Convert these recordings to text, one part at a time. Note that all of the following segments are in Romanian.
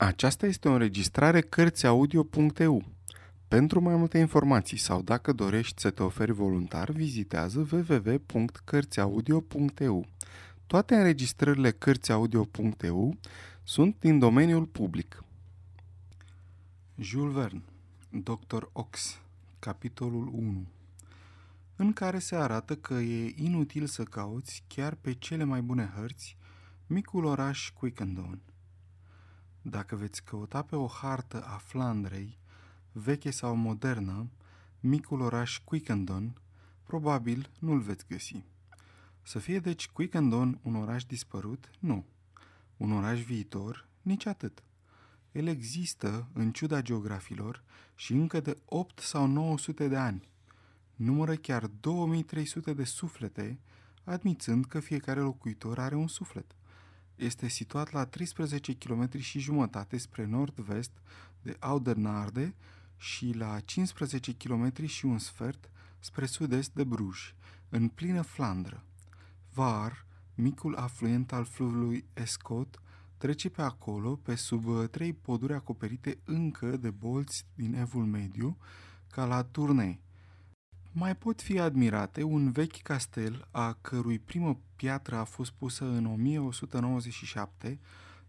Aceasta este o înregistrare Cărțiaudio.eu. Pentru mai multe informații sau dacă dorești să te oferi voluntar, vizitează www.cărțiaudio.eu. Toate înregistrările Cărțiaudio.eu sunt din domeniul public. Jules Verne, Dr. Ox, capitolul 1 în care se arată că e inutil să cauți, chiar pe cele mai bune hărți, micul oraș Quickendone. Dacă veți căuta pe o hartă a Flandrei, veche sau modernă, micul oraș Quickendon, probabil nu-l veți găsi. Să fie deci Quickendon un oraș dispărut? Nu. Un oraș viitor? Nici atât. El există, în ciuda geografilor, și încă de 8 sau 900 de ani. Numără chiar 2300 de suflete, admițând că fiecare locuitor are un suflet este situat la 13 km și jumătate spre nord-vest de Audernarde și la 15 km și un sfert spre sud-est de Bruges, în plină Flandră. Var, micul afluent al fluviului Escot, trece pe acolo, pe sub trei poduri acoperite încă de bolți din evul mediu, ca la Tournai, mai pot fi admirate un vechi castel a cărui primă piatră a fost pusă în 1197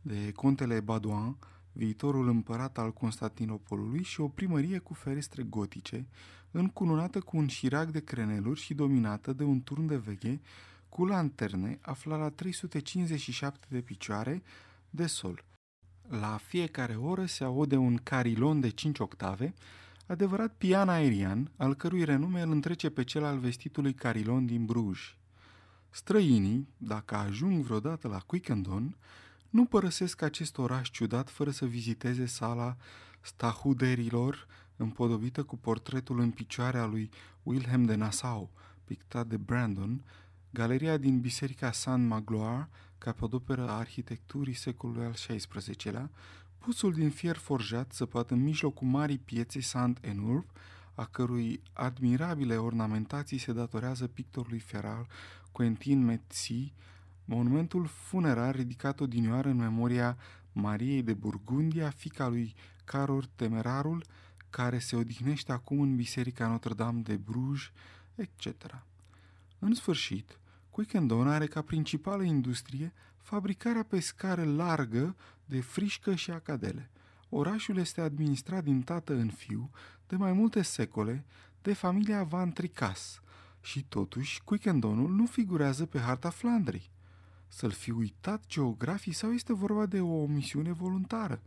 de contele Badoin, viitorul împărat al Constantinopolului și o primărie cu ferestre gotice, încununată cu un șirac de creneluri și dominată de un turn de veghe cu lanterne aflat la 357 de picioare de sol. La fiecare oră se aude un carilon de 5 octave, adevărat pian aerian, al cărui renume îl întrece pe cel al vestitului Carilon din Bruj. Străinii, dacă ajung vreodată la Quickendon, nu părăsesc acest oraș ciudat fără să viziteze sala stahuderilor, împodobită cu portretul în picioare al lui Wilhelm de Nassau, pictat de Brandon, galeria din Biserica San Magloire, capodoperă a arhitecturii secolului al XVI-lea, Pusul din fier forjat, săpat în mijlocul marii pieței Saint-Enurb, a cărui admirabile ornamentații se datorează pictorului feral Quentin Metzi, monumentul funerar ridicat odinioară în memoria Mariei de Burgundia, fica lui Carol Temerarul, care se odihnește acum în Biserica Notre-Dame de Bruges, etc. În sfârșit, Quickendon are ca principală industrie fabricarea pe scară largă de frișcă și acadele. Orașul este administrat din tată în fiu de mai multe secole de familia Van Tricas și totuși Quickendonul nu figurează pe harta Flandrei. Să-l fi uitat geografii sau este vorba de o omisiune voluntară?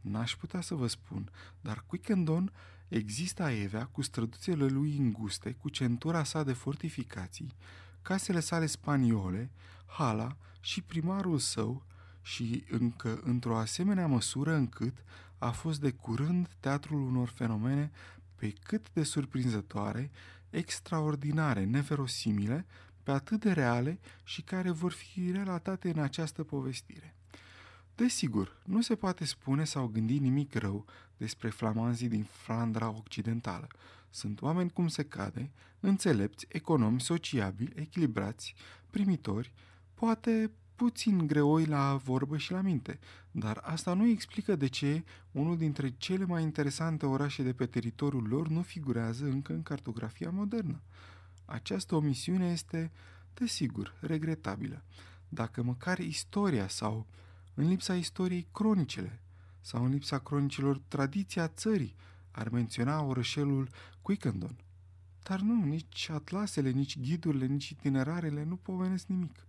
N-aș putea să vă spun, dar Quickendon există aievea cu străduțele lui înguste, cu centura sa de fortificații, casele sale spaniole, hala și primarul său și încă într-o asemenea măsură încât a fost de curând teatrul unor fenomene pe cât de surprinzătoare, extraordinare, neverosimile, pe atât de reale și care vor fi relatate în această povestire. Desigur, nu se poate spune sau gândi nimic rău despre flamanzii din Flandra Occidentală. Sunt oameni cum se cade, înțelepți, economi, sociabili, echilibrați, primitori, poate puțin greoi la vorbă și la minte, dar asta nu explică de ce unul dintre cele mai interesante orașe de pe teritoriul lor nu figurează încă în cartografia modernă. Această omisiune este, desigur, regretabilă. Dacă măcar istoria sau, în lipsa istoriei, cronicele, sau în lipsa cronicilor, tradiția țării, ar menționa orășelul Quickendon. Dar nu, nici atlasele, nici ghidurile, nici itinerarele nu povenesc nimic.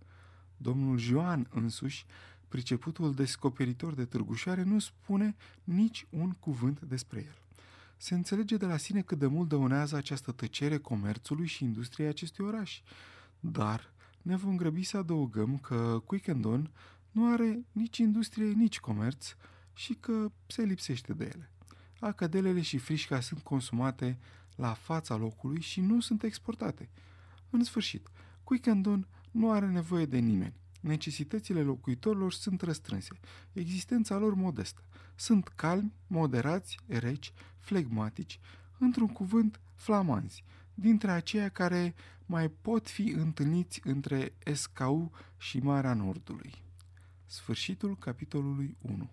Domnul Joan însuși, priceputul descoperitor de târgușoare, nu spune nici un cuvânt despre el. Se înțelege de la sine cât de mult dăunează această tăcere comerțului și industriei acestui oraș. Dar ne vom grăbi să adăugăm că Quickendon nu are nici industrie, nici comerț și că se lipsește de ele. Acadelele și frișca sunt consumate la fața locului și nu sunt exportate. În sfârșit, Quickendon nu are nevoie de nimeni. Necesitățile locuitorilor sunt răstrânse, existența lor modestă. Sunt calmi, moderați, reci, flegmatici, într-un cuvânt flamanzi, dintre aceia care mai pot fi întâlniți între Escau și Marea Nordului. Sfârșitul capitolului 1